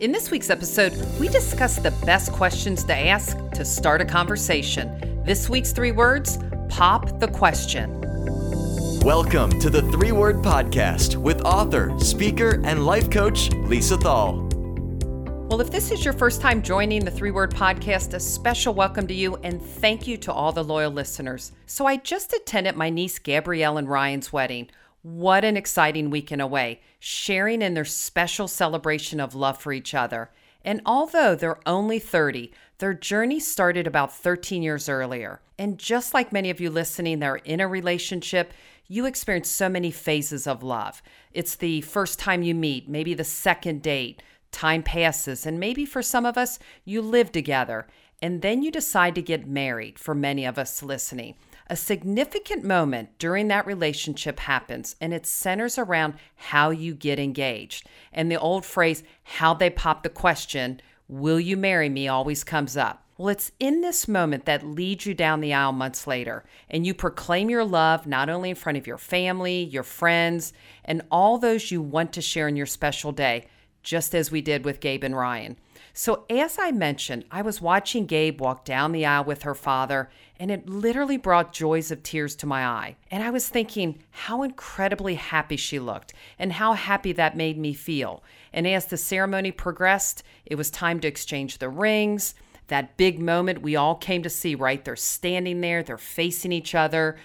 In this week's episode, we discuss the best questions to ask to start a conversation. This week's three words pop the question. Welcome to the Three Word Podcast with author, speaker, and life coach Lisa Thal. Well, if this is your first time joining the Three Word Podcast, a special welcome to you and thank you to all the loyal listeners. So, I just attended my niece Gabrielle and Ryan's wedding. What an exciting weekend away, sharing in their special celebration of love for each other. And although they're only 30, their journey started about 13 years earlier. And just like many of you listening that are in a relationship, you experience so many phases of love. It's the first time you meet, maybe the second date, time passes, and maybe for some of us, you live together. And then you decide to get married, for many of us listening. A significant moment during that relationship happens, and it centers around how you get engaged. And the old phrase, how they pop the question, Will you marry me, always comes up. Well, it's in this moment that leads you down the aisle months later, and you proclaim your love not only in front of your family, your friends, and all those you want to share in your special day, just as we did with Gabe and Ryan. So, as I mentioned, I was watching Gabe walk down the aisle with her father, and it literally brought joys of tears to my eye. And I was thinking how incredibly happy she looked and how happy that made me feel. And as the ceremony progressed, it was time to exchange the rings. That big moment we all came to see, right? They're standing there, they're facing each other.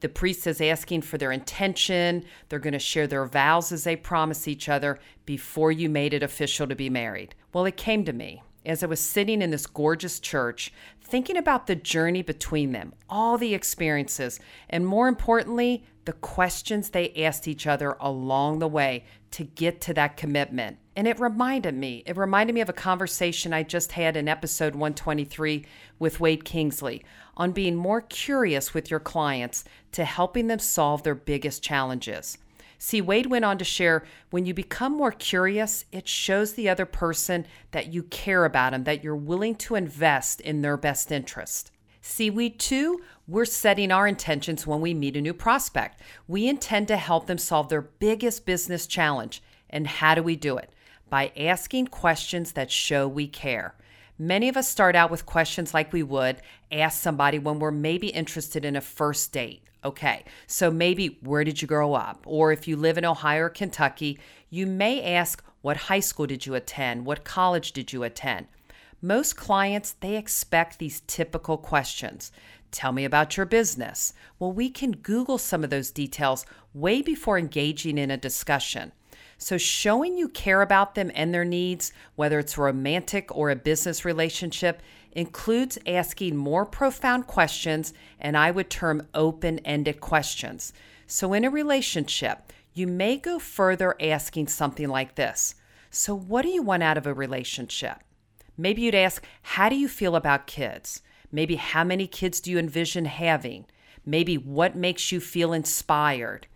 The priest is asking for their intention. They're going to share their vows as they promise each other before you made it official to be married. Well, it came to me as I was sitting in this gorgeous church, thinking about the journey between them, all the experiences, and more importantly, the questions they asked each other along the way to get to that commitment. And it reminded me, it reminded me of a conversation I just had in episode 123 with Wade Kingsley on being more curious with your clients to helping them solve their biggest challenges. See, Wade went on to share when you become more curious, it shows the other person that you care about them, that you're willing to invest in their best interest. See, we too, we're setting our intentions when we meet a new prospect. We intend to help them solve their biggest business challenge. And how do we do it? By asking questions that show we care. Many of us start out with questions like we would ask somebody when we're maybe interested in a first date. Okay, so maybe where did you grow up? Or if you live in Ohio or Kentucky, you may ask what high school did you attend? What college did you attend? Most clients, they expect these typical questions. Tell me about your business. Well, we can Google some of those details way before engaging in a discussion. So, showing you care about them and their needs, whether it's romantic or a business relationship, includes asking more profound questions, and I would term open ended questions. So, in a relationship, you may go further asking something like this So, what do you want out of a relationship? Maybe you'd ask, How do you feel about kids? Maybe, how many kids do you envision having? Maybe, what makes you feel inspired?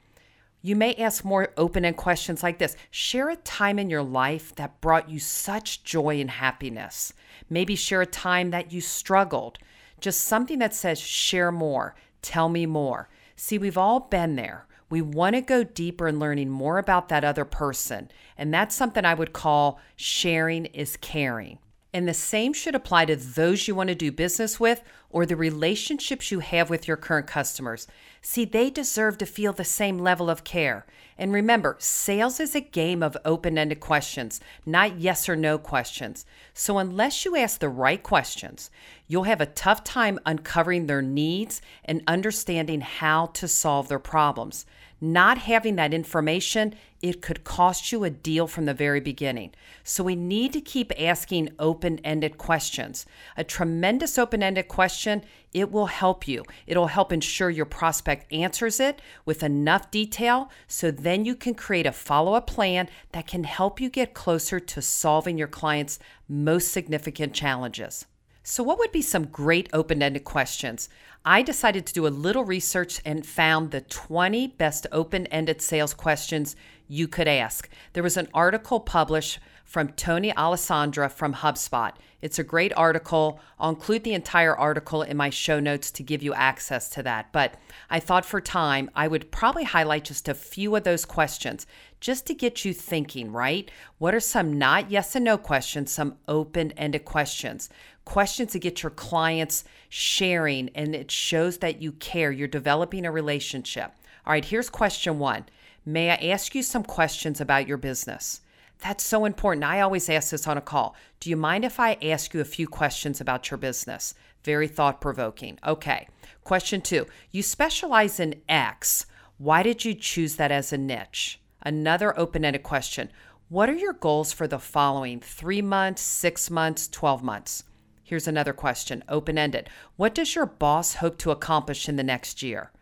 You may ask more open end questions like this Share a time in your life that brought you such joy and happiness. Maybe share a time that you struggled. Just something that says, Share more, tell me more. See, we've all been there. We want to go deeper in learning more about that other person. And that's something I would call sharing is caring. And the same should apply to those you want to do business with or the relationships you have with your current customers. See, they deserve to feel the same level of care. And remember, sales is a game of open ended questions, not yes or no questions. So, unless you ask the right questions, you'll have a tough time uncovering their needs and understanding how to solve their problems. Not having that information, it could cost you a deal from the very beginning. So we need to keep asking open ended questions. A tremendous open ended question, it will help you. It'll help ensure your prospect answers it with enough detail so then you can create a follow up plan that can help you get closer to solving your client's most significant challenges. So, what would be some great open ended questions? I decided to do a little research and found the 20 best open ended sales questions you could ask. There was an article published from Tony Alessandra from HubSpot. It's a great article. I'll include the entire article in my show notes to give you access to that. But I thought for time, I would probably highlight just a few of those questions just to get you thinking, right? What are some not yes and no questions, some open ended questions? Questions to get your clients sharing, and it shows that you care. You're developing a relationship. All right, here's question one May I ask you some questions about your business? That's so important. I always ask this on a call. Do you mind if I ask you a few questions about your business? Very thought provoking. Okay. Question two You specialize in X. Why did you choose that as a niche? Another open ended question What are your goals for the following three months, six months, 12 months? Here's another question, open ended. What does your boss hope to accomplish in the next year?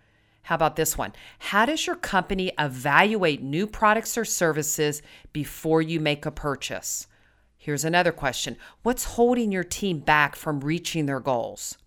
How about this one? How does your company evaluate new products or services before you make a purchase? Here's another question What's holding your team back from reaching their goals?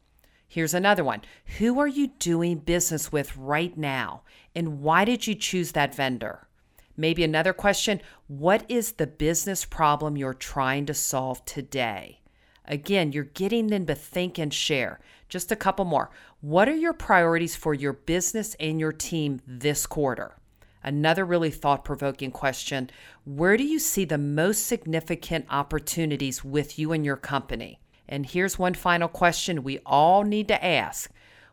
Here's another one Who are you doing business with right now? And why did you choose that vendor? Maybe another question What is the business problem you're trying to solve today? Again, you're getting them to think and share. Just a couple more. What are your priorities for your business and your team this quarter? Another really thought provoking question Where do you see the most significant opportunities with you and your company? And here's one final question we all need to ask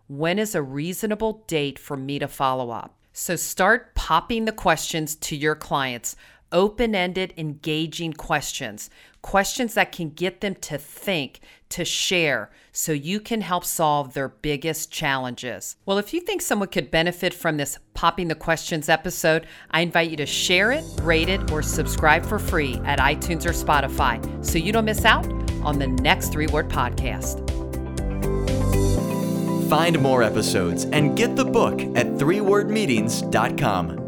When is a reasonable date for me to follow up? So start popping the questions to your clients open ended, engaging questions, questions that can get them to think, to share, so you can help solve their biggest challenges. Well, if you think someone could benefit from this Popping the Questions episode, I invite you to share it, rate it, or subscribe for free at iTunes or Spotify so you don't miss out on the next Three Word Podcast. Find more episodes and get the book at threewordmeetings.com.